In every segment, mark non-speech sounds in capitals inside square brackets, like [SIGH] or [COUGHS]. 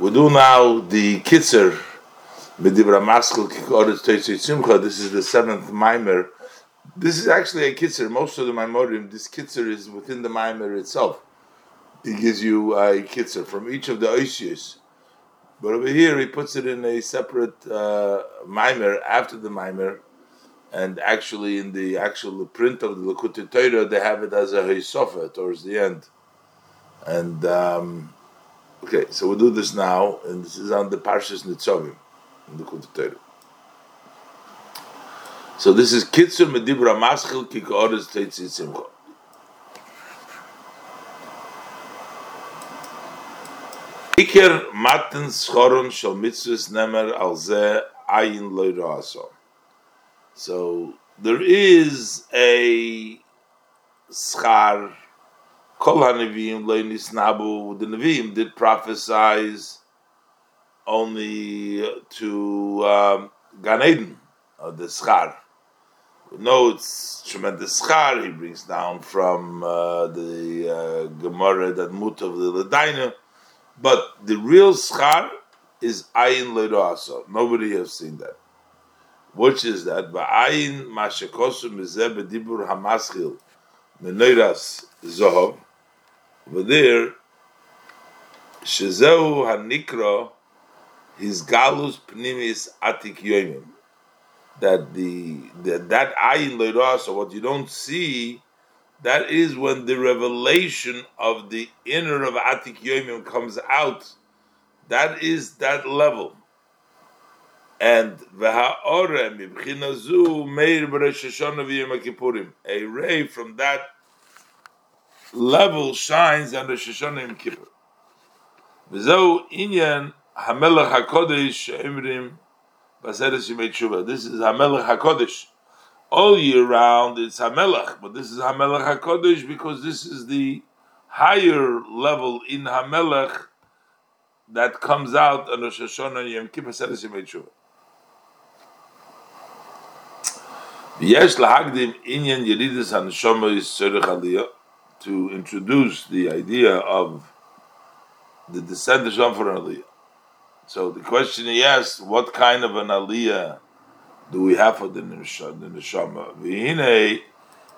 We do now the Kitzer Medibra Maskil Kikoris Simcha. This is the seventh Maimer. This is actually a Kitzer. Most of the Maimorim, this Kitzer is within the Maimer itself. He gives you a Kitzer from each of the Oisius. But over here, he puts it in a separate uh, Maimer after the Maimer. And actually, in the actual print of the Lakutei Torah, they have it as a Heisofa towards the end. And um, Okay, so we'll do this now, and this is on the Parshas Nitzavim, in the Kutatayr. So this is Kitzur Medibra Maschil Kikoris Teitzi Simcha. Iker Matan Schoron Shal Mitzvahs Nemer Al Zeh Ayin Loy So there is a schar Kol Leinis Nabu, the Nevi'im did prophesize only to um, Gan Eden, or the Schar. No, it's tremendous schar he brings down from uh, the uh, Gemara that Mut of the Ledainu, but the real schar is Ayin Leiroasa. Nobody has seen that. Which is that? Ba'ayin Mashakosu Mizeh B'dibur Hamaschil Menoiras Zohov over there, Shezeu Hanikra, his Galus Pnimis Atik Yoimim. That the, the that ayin leirasa, what you don't see, that is when the revelation of the inner of Atik Yoimim comes out. That is that level. And v'ha'ore mibchinazu meir b'Rosh Hashanah v'Yom Kippurim. A ray from that level shines under Shoshana Yom Kippur. V'zeu inyan Hamelech Hakodesh Emrim Baseres Yimei Tshuva. This is Hamelech Hakodesh. All year round it's Hamelech, but this is Hamelech Hakodesh because this is the higher level in Hamelech that comes out on under Shoshana Yom Kippur Baseres Yimei Tshuva. Lahagdim inyan yeridus haneshama is tzorech aliyah to introduce the idea of the descent of an aliyah. So the question he asked, what kind of an aliyah do we have for the neshama? V'hinei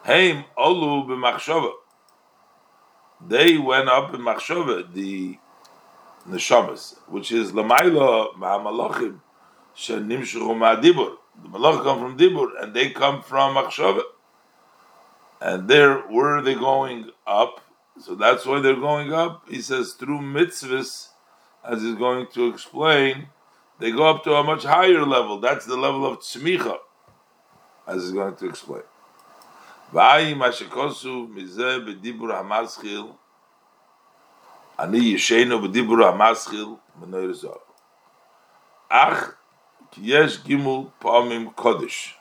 heim olu b'machshava. They went up in machshava, the neshamas, which is lamaila ma'amalachim shenimshu ma'adibur. The malach come from dibur, and they come from machshava. And there, where are they going up? So that's why they're going up. He says through mitzvahs, as he's going to explain, they go up to a much higher level. That's the level of tzmicha, as he's going to explain. V'ayi mashikosu mizeh b'dibur hamaschil ani yishenu b'dibur hamaschil menoir zor. Ach ki yesh gimul pa'amim kodesh.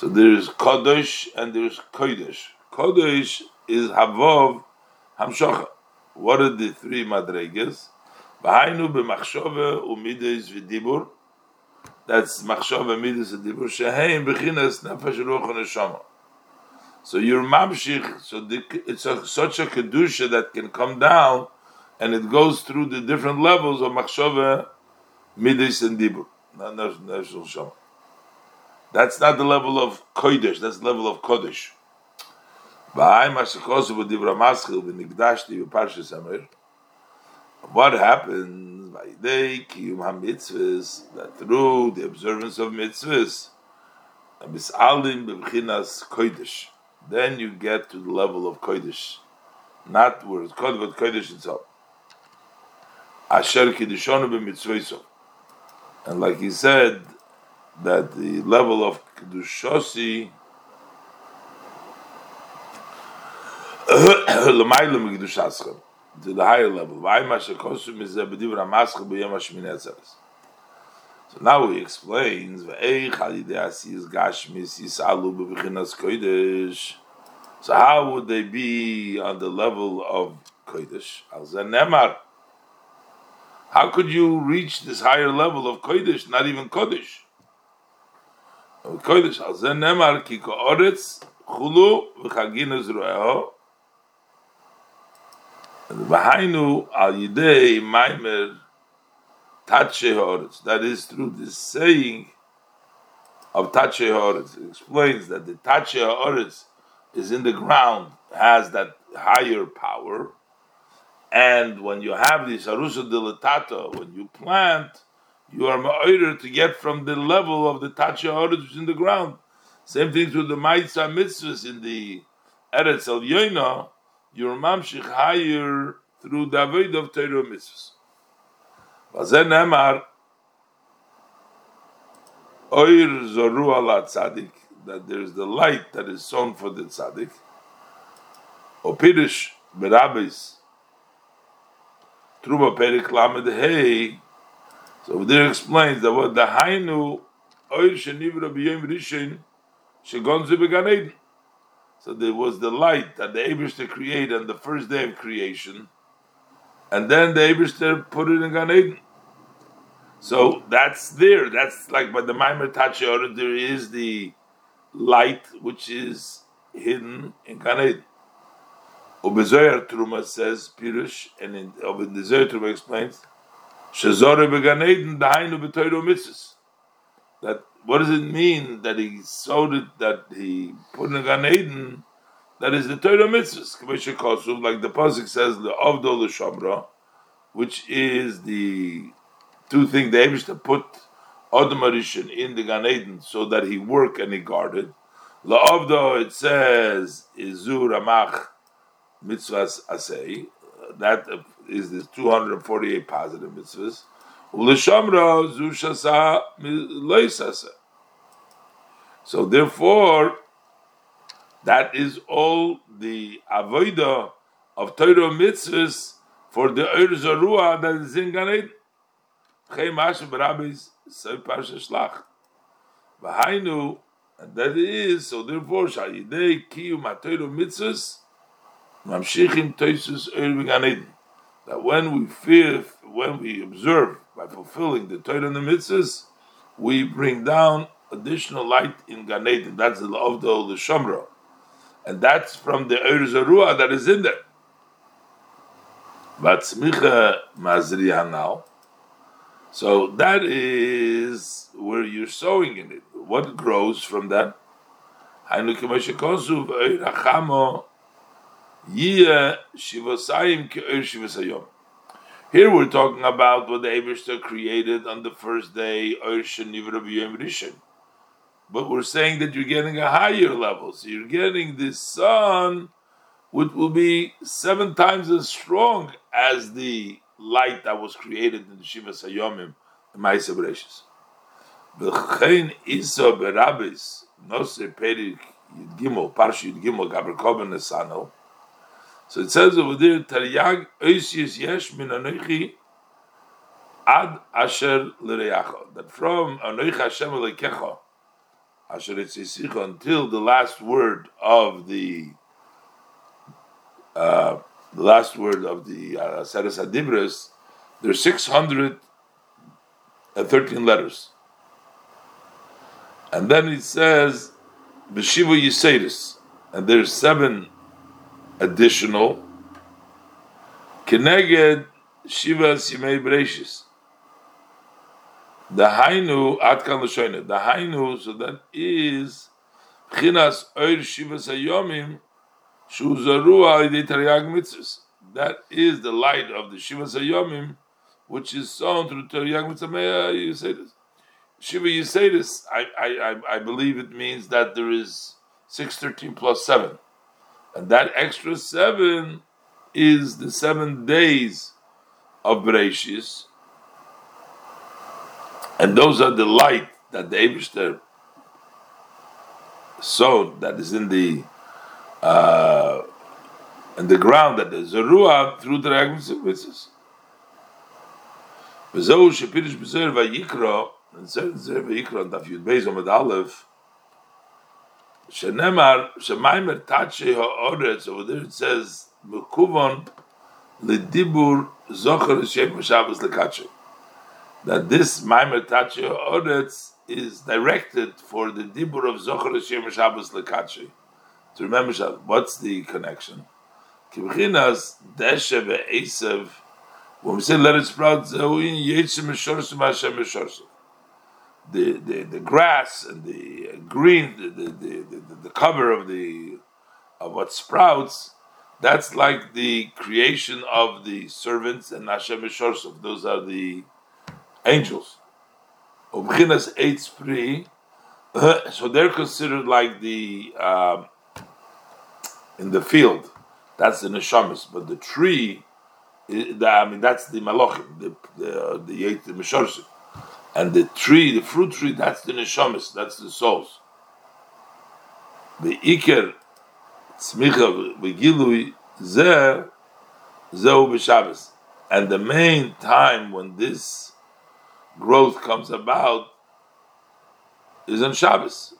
So there is Kodesh and there is Kodesh. Kodesh is Havov Hamshocha. What are the three madregas? V'hainu b'machshove u'mides v'dibur. That's machshove, mides, v'dibur. Sheheim b'chinas nefesh ruach neshama. So you're mamshich. So the, it's a, such a kedusha that can come down, and it goes through the different levels of machshove, mides, and dibur. Not nefesh neshama. That's not the level of kodesh. That's the level of kodesh. What happens by day mitzvahs that through the observance of mitzvahs, kodesh. Then you get to the level of kodesh, not where it's kodesh, but kodesh itself. Asher And like he said, that the level of kedushosi [COUGHS] to the higher level. So now he explains, so how would they be on the level of Kodesh? How could you reach this higher level of Kodesh, not even Kodesh? Kodesh al zen nemar ko oretz khulu ve khagin ezroeho v'hainu al yidei maimer Tache Haaretz. That is through the saying of Tache Haaretz. It explains that the Tache Haaretz is in the ground, has that higher power. And when you have this Arusa dilatata, when you plant, you are order to get from the level of the Tache Haaretz which is in the ground. Same thing with the Maitza mitzvahs in the Eretz El Yoina, you're mamshich higher through the avoid of Torah mitzvahs. Vazen Emar, Oir Zoru ala Tzadik, that there is the light that is sown for the Tzadik. Opirish Berabis, Truma Perik Lamed Hey. So there explains that what the Hainu Oir Shenivra B'Yom So there was the light that the Abishter created on the first day of creation, and then the Abishter put it in Gan Eden. So that's there. That's like by the Maimer Tachior, there is the light which is hidden in Gan Eden. Truma says Pirush, and in, in the Zoyer Truma explains, Shazore began Eden, the Hainu mitzvahs. That what does it mean that he sowed it, that he put in a Eden? That is the Torah mitzvahs, like the pasuk says, the Avdol Shamra, which is the two things the to put Adam Arishan in the Gan Eden so that he worked and he guarded. La Avdo, it says, Izur Amach mitzvahs asay. That is the 248 positive mitzvahs. So therefore, that is all the avoida of Torah mitzvahs for the Ur Zarua that is in Gan Eden. V'hainu, and that is, so therefore, Shayidei Kiyum HaTorah mitzvahs Mamshichim Toisus Ur Gan Eden. That when we fear, when we observe by fulfilling the Torah and the mitzvahs, we bring down additional light in Gan Eden. That's the of the Shomra. And that's from the Eir Zarua that is in there. But Smicha Mazriya now. So that is where you're sowing in it. What grows from that? Here we're talking about what the Abishter created on the first day, But we're saying that you're getting a higher level. So you're getting this sun, which will be seven times as strong as the light that was created in the Shiva Sayomim, the Maisa Bereshis. V'chein berabis, perik so it says over there, Taryag Oisius Yesh Min Ad Asher L'Reyacha. That from Anoich Hashem L'Kecha Asher Etzisicha until the last word of the uh, the last word of the uh, Seres Adibres, there's 613 letters. And then it says, Beshiva Yisedis, and there's seven additional Keneged Shiva Simei Bereshis. The Hainu Atkan Lashoina. The Hainu, so that is Chinas Oir Shiva Sayomim Shuzarua Idei Taryag Mitzvahs. That is the light of the Shiva Sayomim, which is sown through Taryag Mitzvah. You say this. Shiva, you say this. I, I, I believe it means that there is 613 plus 7. And that extra seven is the seven days of Bereshis. And those are the light that the Abishter sowed, that is in the uh, in the ground, that the Zeruah through the Ragmitzvahs. V'zehu shepirish b'zer v'yikra, and Zer v'yikra, and Yud Beis Omid Aleph, Shenemar Shemaimer Tache Ha'oretz over there it says Mekuvon Lidibur Zocher Shem Shabbos Lekache that this Maimer Tache Ha'oretz is directed for the Dibur of Zocher Shem Shabbos Lekache to remember Shabbos. What's the connection? Kibchinas Deshe Ve'esev When we say let it sprout, the, the, the grass and the uh, green, the, the, the, the, cover of the of what sprouts, that's like the creation of the servants and Hashem. Those are the angels. Uh, so they're considered like the uh, in the field. That's the neshamis, but the tree I mean, that's the malachim, the the uh, the eight the mishorshim, and the tree, the fruit tree, that's the neshamis, that's the souls. The iker tzmicha v'gilui zeh zehu b'Shabbos, and the main time when this growth comes about is on Shabbos.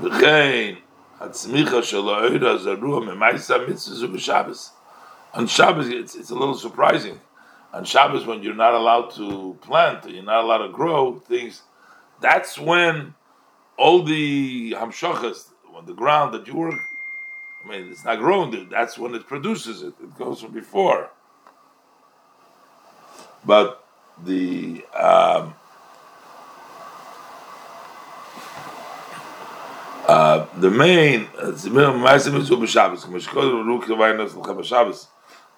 V'chein hatzmicha shel ha'oira zarua memaisa mitzvah b'Shabbos on Shabbos, it's, it's a little surprising. On Shabbos, when you're not allowed to plant, you're not allowed to grow things, that's when all the hamshachas, when the ground that you work, I mean, it's not grown, that's when it produces it. It goes from before. But the um, uh, the main uh,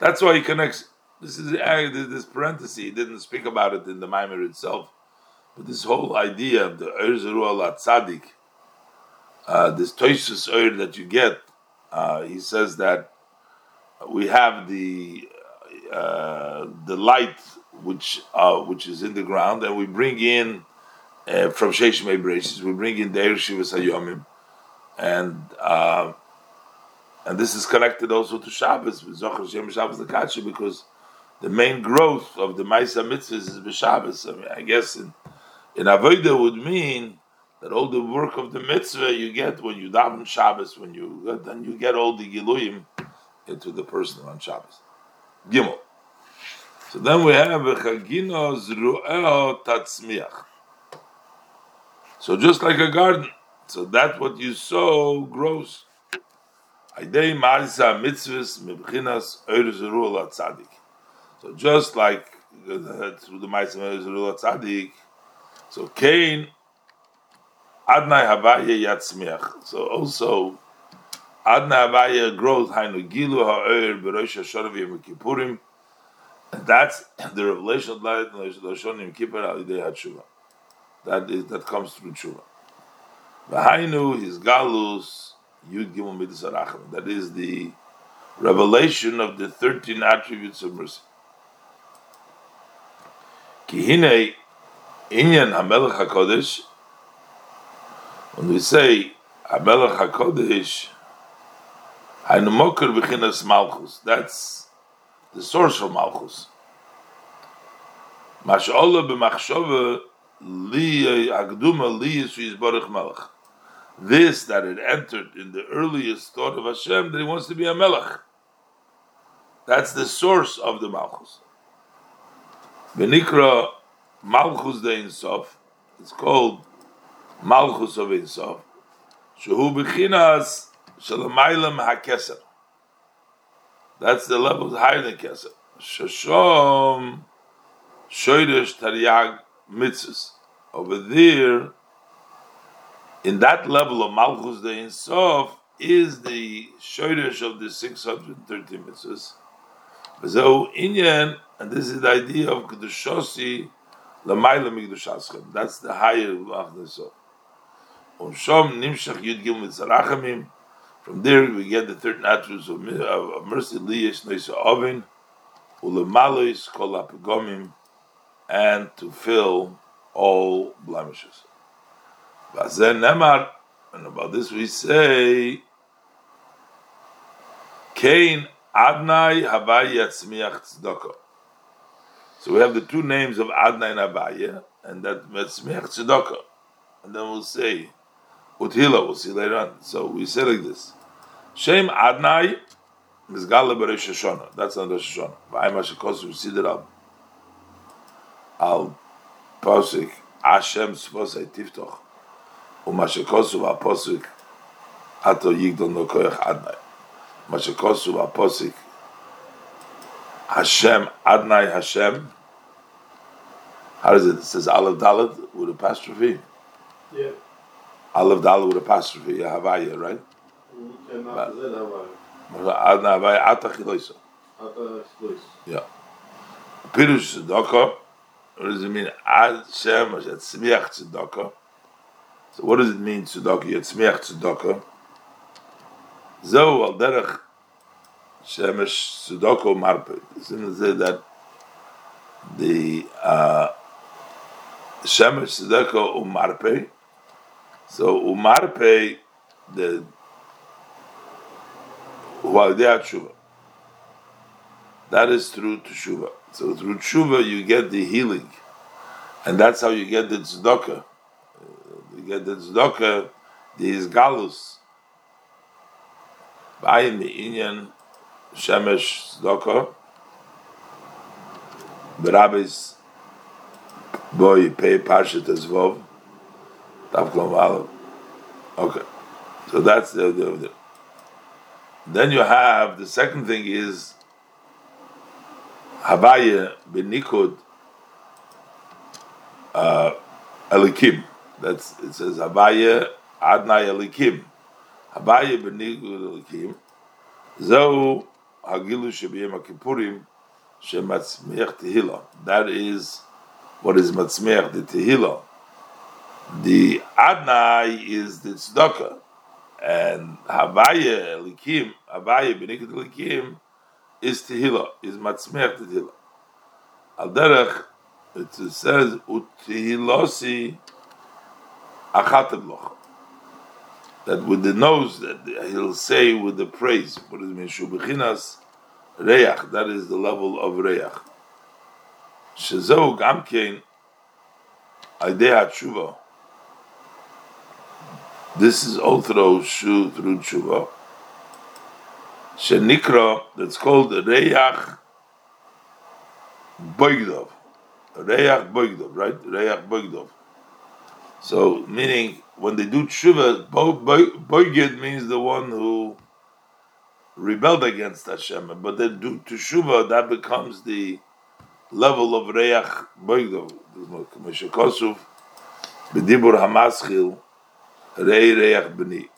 that's why he connects. This is this parenthesis. He didn't speak about it in the Maimer itself, but this whole idea of the Erzeru al Tzadik, uh, this Toisus Ur that you get, uh, he says that we have the uh, the light which uh, which is in the ground, and we bring in uh, from Sheish Braces, we bring in the Ershivas Hayomim, and uh, and this is connected also to Shabbos, Shem Shabbos because the main growth of the Maisa Mitzvahs is B'Shabbos. I mean, I guess in, in Avodah would mean that all the work of the mitzvah you get when you daven Shabbos, when you then you get all the Giluyim into the person on Shabbos. Gimel. So then we have a Chagino Zru'eo Tatzmiach. So just like a garden, so that what you sow grows. Aidei Marisa mitzvahs mebchinas Eirus Tzadik. So just like through the Marisa Eirus Tzadik, so Cain Adnai Havaya Yatzmiach. So also Adnai Havaya grows Hainu Gilu Ha'er Berosh Hashanah V'Yom Kippurim. And that's the revelation of light in Lashon Yom Kippur Al Yidei HaTshuva. That is that comes through Tshuva. V'Hainu His Galus Yud Gimel Midas That is the revelation of the 13 attributes of mercy. Kihine Inyan Hamelech HaKodesh, when we say Hamelech HaKodesh, Hainumokar B'chinas Malchus, that's the source of Malchus. Mash'olah b'machshove li agduma li yizborich melech this that it entered in the earliest thought of Hashem that he wants to be a melech. That's the source of the malchus. Benikra malchus de insof. It's called malchus of insof. Shehu bechinas shalamaylam hakeser. That's the level higher than keser. Shashom shoydesh taryag mitzvahs. Over there in that level of Malchus the Insof is the Shoirish of the 630 mitzvahs. So Inyan, and this is the idea of Kedushosi Lamaila Migdushaschem. That's the higher of the Sof. Shom Nimshach Yud Gil. From there we get the third attributes of, of mercy, Liyesh Neisa Ovin, Ulemalois Kol Apigomim, and to fill all blemishes. Nemar, and about this we say, Cain Adnai Havaya Yatzmiach Tzedakah. So we have the two names of Adnai and Abaya, and that Yatzmiach Tzedakah. And then we'll say Uthila, we'll see later on. So we say like this Shem Adnai Mizgala Beresh Hashanah. That's on Rosh Hashanah. V'ayim HaShekosu, we see that Al, al Pasik Hashem Sfosai Tiftoch. U'ma Shekosu V'aposik Ato Yigdon Nokoyach Adnai. Mashakosu Aposik Hashem Adnai Hashem. How does it? It says Aleph Dalad with apostrophe. Yeah. Aleph Dalad with apostrophe. Yeah, Havaya, right? Adnai Havaya Ata Chiloisa. Ata Yeah. Pirush Tzedakah. What does it mean? Ad Hashem Tzmiach Tzedakah. So what does it mean Tzedakah? Tzmiach Tzedakah. Zo al derech shemesh tzedakah marpe. Doesn't say that the uh, shemesh tzedakah umarpe. So umarpe the hualdei tshuva. That is through teshuva. So through tshuva you get the healing, and that's how you get the tzedakah. Uh, You get the tzedakah, the galus. Bayin the inyan shemesh tzedakah. The rabbis boy pay parshat ezvov. Okay, so that's the, the, the then you have the second thing is Havaya benikud uh, elikim. That's it says Havaya adnai elikim. Havaya benikud elikim. Zeu hagilu shebiyem kippurim shematzmiach tehila. That is what is matzmiach the tehila. The adnai is the tzedakah, and Havaya elikim, Havaya benikud elikim is tehila, is matzmech tehila. Al derech, it says utihilosi achatevloch. That with the nose, that he'll say with the praise. What does it mean? Shubechinas reach. That is the level of reach. Shezeu gamkein idea tshuva. This is also shu through tshuva. Shenikra, that's called Reyach Boigdov. Reyach Boigdov, right? Reyach Boigdov. So, meaning when they do tshuva, Boigid means the one who rebelled against Hashem, but they do teshuva, that becomes the level of Reyach Boigdov. Moshe B'dibur Hamaschil, Rei Reyach B'ni.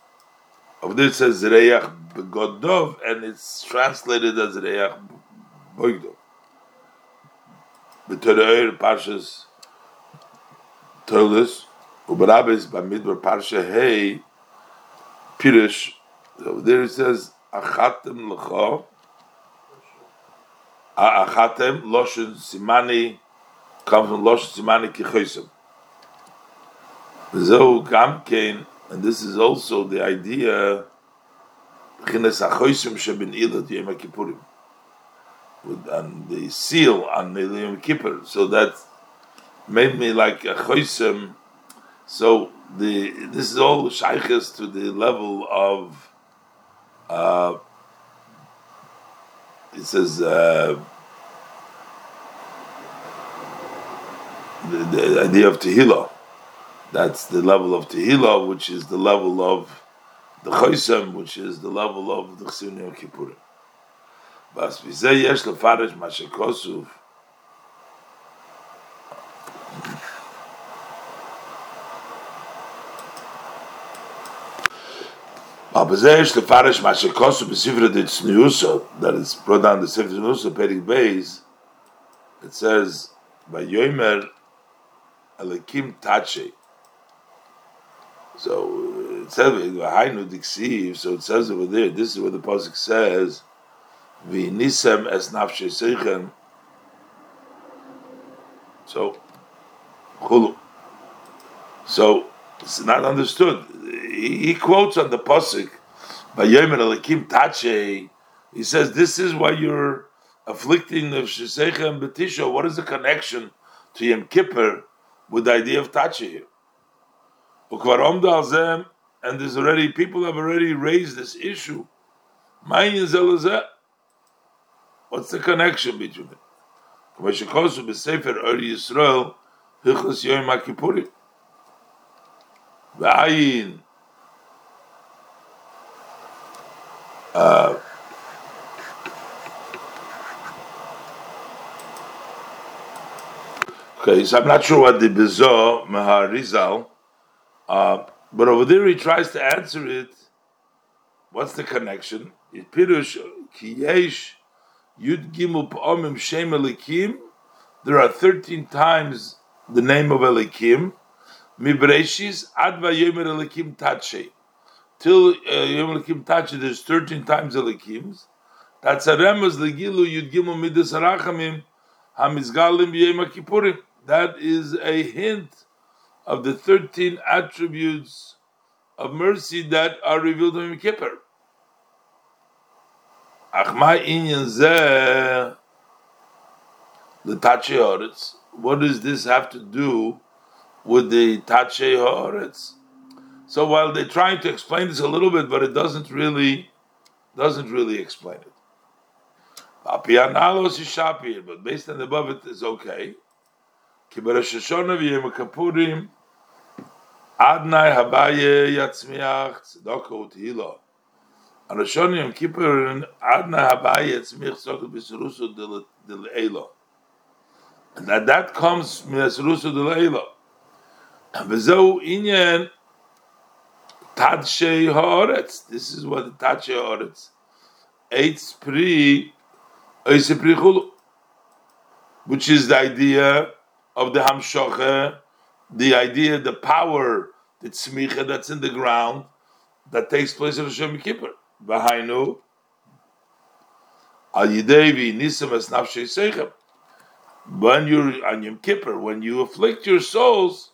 Of this says Reyach Begodov, and it's translated as Reyach Boigdov. B'Torah Parshas Tolis, Ubarabes Bamidbar Parsha Hey Pirish. So there it says Achatem Lecha. Achatem Loshen Simani comes from Loshen Simani Kichosim. Zo Gamkein, and this is also the idea Chines Achosim Shebin Ilat Yom Kippurim. With and the seal on the Yom Kippur, so that made me like a choisem. So the this is all shaykhs to the level of. Uh, it says uh, the, the idea of tehillah. That's the level of tehillah, which is the level of the choisem, which is the level of the chesed Yom Kippurim. Bas. Ist der Pfarrisch Maschakosu besifra de Tzniuso, that is brought down the Sifra Tzniuso, Perik Beis, it says, by Yoimer Elikim Tache. So, uh, it says, Hainu Diksiv, so it says over there, this is what the Pasuk says, V'nisem es nafshe seichem, so, Chulu. So, it's not understood. He, he quotes on the pasuk He says, "This is why you're afflicting the Shisecha and Betisha. What is the connection to Yom Kippur with the idea of Tache here?" And there's already people have already raised this issue. What's the connection between it? Yisrael Yom. uh, okay, so I'm not sure what the Bezo Maharizal, uh, but over there he tries to answer it. What's the connection? It pirush kiyesh yud gimul pa'omim shem elikim. There are thirteen times the name of Elikim. Mibreshis adva vayomer Elikim tatshei. Till uh, Yom Elikim tache, there's thirteen times Elikims. That's a remez legilu yud gimel midas arachamim hamizgalim b'yem kippurim. That is a hint of the 13 attributes of mercy that are revealed in Yom Kippur. Achma inyan zeh l'tache haaretz. What does this have to do with the tache haaretz? So while they're trying to explain this a little bit, but it doesn't really doesn't really explain it. Papianalos is shapir, but based on the above it is okay. כי בראש השונה ויום הכפורים עד נאי הבאיה יצמיח צדוקה ותהילה. הראשון יום כיפורים עד נאי הבאיה יצמיח צדוקה בסירוסו דלאילו. And that, that comes מהסירוסו דלאילו. וזהו עניין Tadshei Haaretz. This is what the Tadshei Haaretz. Eitz Pri, Eitz Pri Which is the idea of the Hamshoche, the idea, the power, the Tzmicha that's in the ground, that takes place in Hashem Kippur. V'hainu, Al Yidevi Nisim Es Nafshei Seichem. When you're on Yom Kippur, when you afflict your souls,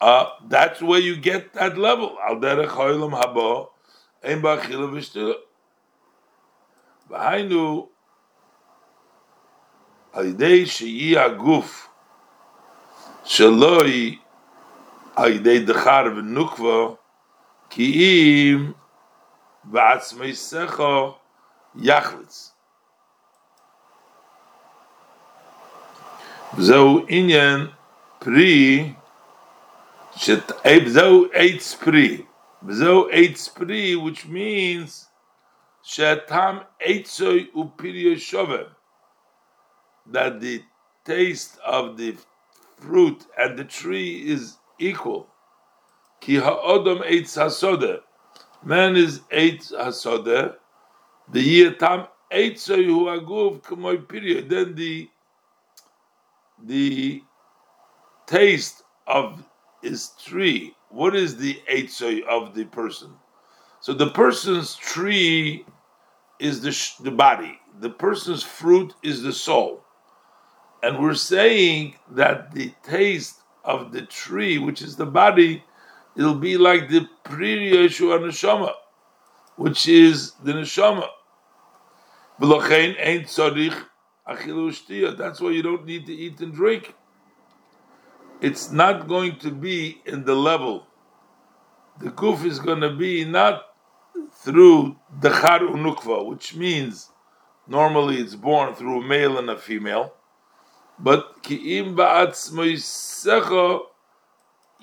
uh, that's where you get that level. Al derech ha'olam haba, ein ba'achila v'shtila. V'hainu על ידי שיהיה הגוף שלוי על ידי דחר ונוקבו כי אם בעצמי סכו יחלץ. וזהו עניין פרי, Bzo. Eh, Bzo which means Shetam Eitzoi Upiriyo That the taste of the fruit and the tree is equal. Ki ha'odom eitz hasode, Man is eitz hasode. The year tam eitzoi hu aguv k'moy period. Then the the taste of his tree. What is the eitzoy of the person? So the person's tree is the sh- the body. The person's fruit is the soul. And we're saying that the taste of the tree, which is the body, it'll be like the Pri Yeshua Neshama, which is the Neshama. That's why you don't need to eat and drink. It's not going to be in the level. The kuf is going to be not through the unukva, which means normally it's born through a male and a female but ki'im ba'atzmoisecha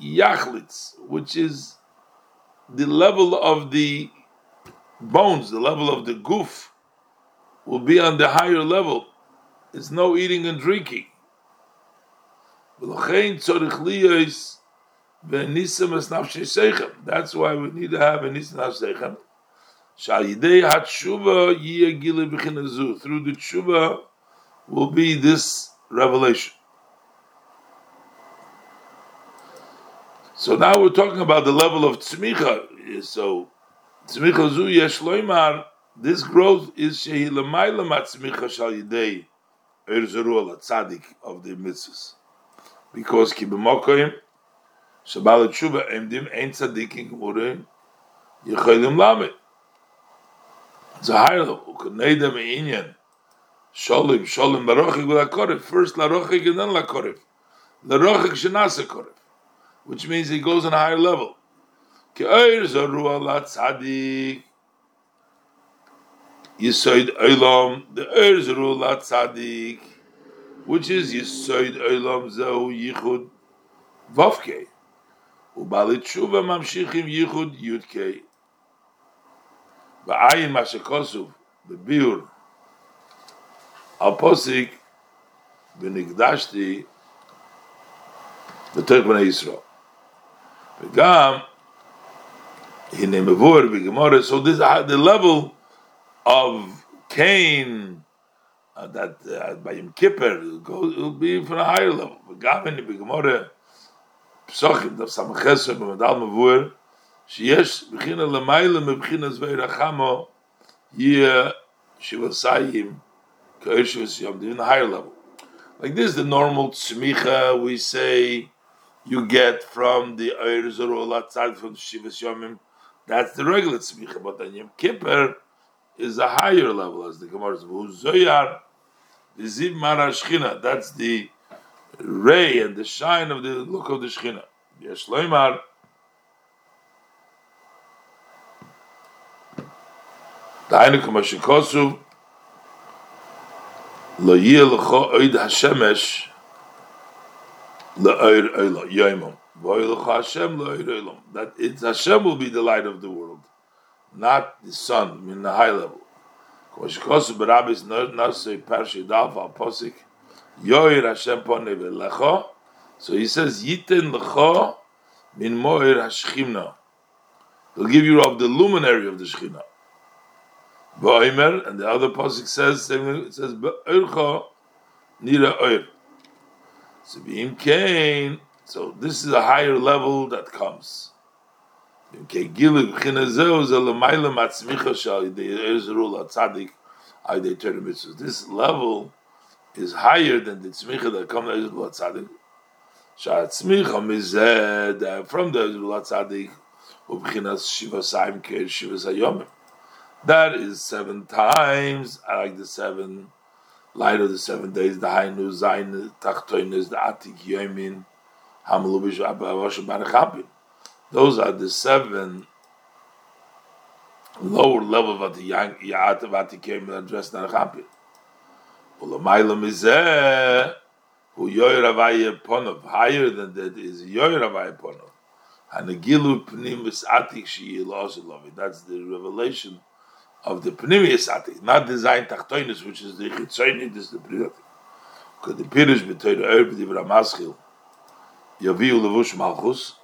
yachlitz, which is the level of the bones, the level of the goof, will be on the higher level. It's no eating and drinking. That's why we need to have a nisam nafsechem. Through the tshuva will be this revelation. So now we're talking about the level of tzmicha. So tzmicha zu yesh loimar. This growth is shehi lemaila matzmicha shal yidei erzeru al tzadik of the mitzvahs, because ki b'mokoyim shabal tshuva emdim ein tzadikim gemurim yecholim lamed. It's a higher level. U'kaneda me'inyan Shalom, shalom, larochik akorif. First larochik and then lakorif. Larochik shenasa korif. Which means he goes on a higher level. Ki oir zoru ala tzadik. Yisoid oilam, the oir zoru ala tzadik. Which is Yisoid oilam zehu yichud vavke. ובעלי תשובה ממשיכים ייחוד י"ק. ועין מה שכוסוב בביור al posik bin ikdashti בתוך בני ישראל. וגם, הנה מבואר בגמורה, so this is the level of Cain, uh, that uh, by Yom Kippur it'll, go, it'll be for a higher level. She b'gemore psochim dav samachesem b'madal mavur sheyesh b'china lemayle meb'china zvei rachamo yeh shivasayim k'ershus yom in the higher level. Like this, the normal tzmicha we say you get from the Eir Zorul Atzad from Shivas Yomim. That's the regular tzmicha, but on Yom Kippur is a higher level as the Gemara says. Zoyar, the Ziv Mara Shchina. That's the ray and the shine of the look of the Shchina. Yesh Loimar. דהיינו כמו שכוסו לא יהיה לך אויד השמש לאויר אילו יוימום ואוי לך השם לאויר אילו that it's Hashem will be the light of the world not the sun in the high level Parshi Posik Yoir Hashem Pone So he says, Yiten Lecho Min Moir Hashchimna. He'll give you of the luminary of the Shechina. Boimer, and the other Posik says, it says, ba'urcho Nira Oir. So, so this is a higher level that comes. ke gil khine ze uz le mile mats mi khoshal de ezru la tzadik ay de termits this level is higher than the tzmich that come as the tzadik sha tzmich am from the tzadik u bkhinas shiva saim ke shiva sayom that is seven times i like the seven light of the seven days the high new zain tachtoin is the atik yemin hamlubish abavash bar Those are the seven lower level of the Yaat of Atik Yomin addressed Narachapin. Ulamayla Mizeh who Yoyer Avaya Ponov. Higher than that is Yoyer Avaya Ponov. Hanagilu Pnimis Atik Shiyil also love. That's the revelation of the Pnimius Atik, not the Zayin Tachtoinus, which is the Chitzoinit, this is the Priyatik. Because the Pirish B'toy Erb Divra Maschil, Yaviu Levush Malchus,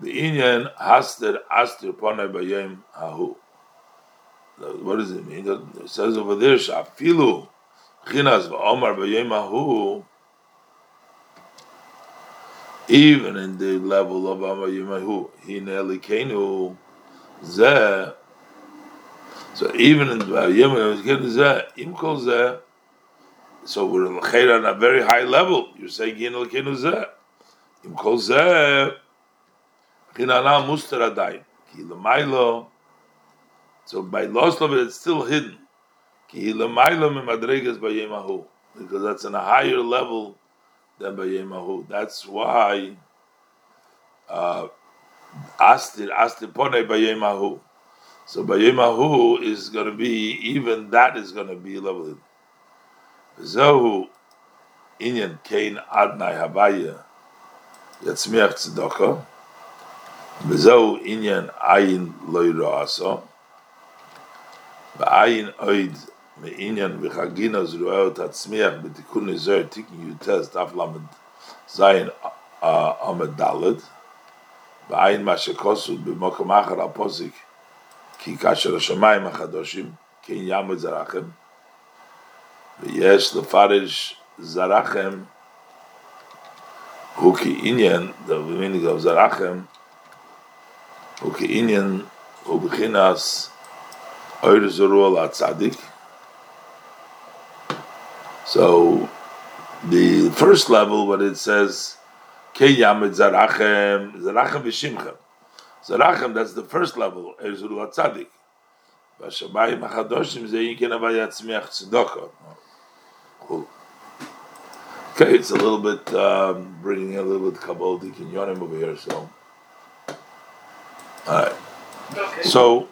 the Inyan Haster Aster Ponai Bayim Hahu. What does it mean? It says over there, Shafilu Chinas V'omar Bayim Hahu, even in the level of Amar Yimahu, Hine Elikenu, Zeh, so even in Im so we're on a very high level. You're saying Yin Elkeinu Zeh. Im Kol Zeh, Chinana Muster Adayin. Ki Lamailo, so by loss of it, it's still hidden. Ki Lamailo Mimadregas Bayemahu. Because that's on a higher level than by Bayemahu. That's why uh, Astir, Astir Pone Bayemahu. So by Bayemahu is going to be even that is going to be leveled. Zohu inyan kain adnai habaya yatzmiach tzedakah. וזהו עניין עין לא ירועסו, ועין עוד מעניין וחגינו זרועהו תצמיח בתיקון נזר תיקון יוטס דף למד זין עמד דלת, ועין מה שכוסו במקום אחר הפוסיק, כי כאשר השמיים החדושים, כן ימוד זרחם, ויש לפרש זרחם, הוא כעניין, דבר meaning of זרחם, הוא כעניין, הוא בחינס, אויר זרו על הצדיק. So, the first level, what it says, כן יעמוד זרחם, זרחם ושמכם. Zarachem, that's the first level, Erzul HaTzadik. Vashabayim HaChadoshim, Ze Yinken Avaya Tzmiach Tzedakah. Cool. Okay, it's a little bit, um, bringing a little bit Kabbalah Kinyonim over here, so. Alright. Okay. So, um,